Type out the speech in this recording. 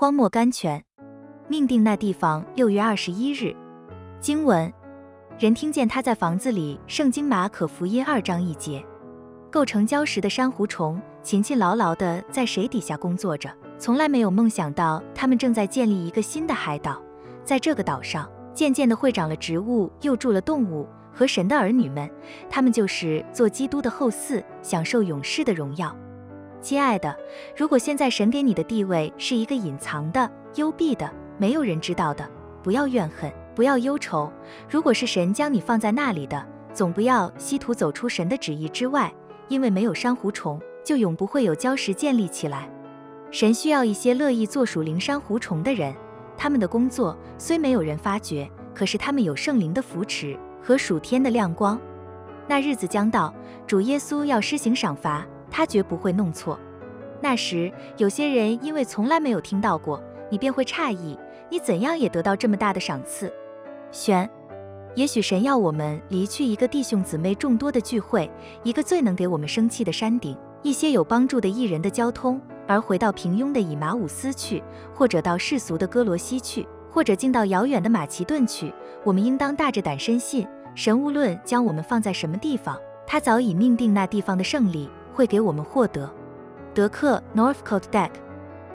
荒漠甘泉，命定那地方。六月二十一日，经文：人听见他在房子里。圣经马可福音二章一节。构成礁石的珊瑚虫勤勤劳劳的在水底下工作着，从来没有梦想到他们正在建立一个新的海岛。在这个岛上，渐渐的会长了植物，又住了动物和神的儿女们，他们就是做基督的后嗣，享受永世的荣耀。亲爱的，如果现在神给你的地位是一个隐藏的、幽闭的、没有人知道的，不要怨恨，不要忧愁。如果是神将你放在那里的，总不要稀图走出神的旨意之外。因为没有珊瑚虫，就永不会有礁石建立起来。神需要一些乐意做属灵珊瑚虫的人，他们的工作虽没有人发觉，可是他们有圣灵的扶持和属天的亮光。那日子将到，主耶稣要施行赏罚，他绝不会弄错。那时，有些人因为从来没有听到过，你便会诧异，你怎样也得到这么大的赏赐。选。也许神要我们离去一个弟兄姊妹众多的聚会，一个最能给我们生气的山顶，一些有帮助的艺人的交通，而回到平庸的以马五斯去，或者到世俗的哥罗西去，或者进到遥远的马其顿去。我们应当大着胆深信，神无论将我们放在什么地方，他早已命定那地方的胜利会给我们获得。德克 Northcote Deck。